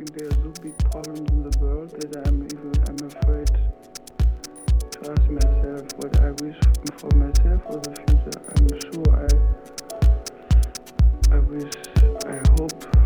think there are so big problems in the world that I'm even I'm afraid to ask myself what I wish for myself for the future. I'm sure I I wish I hope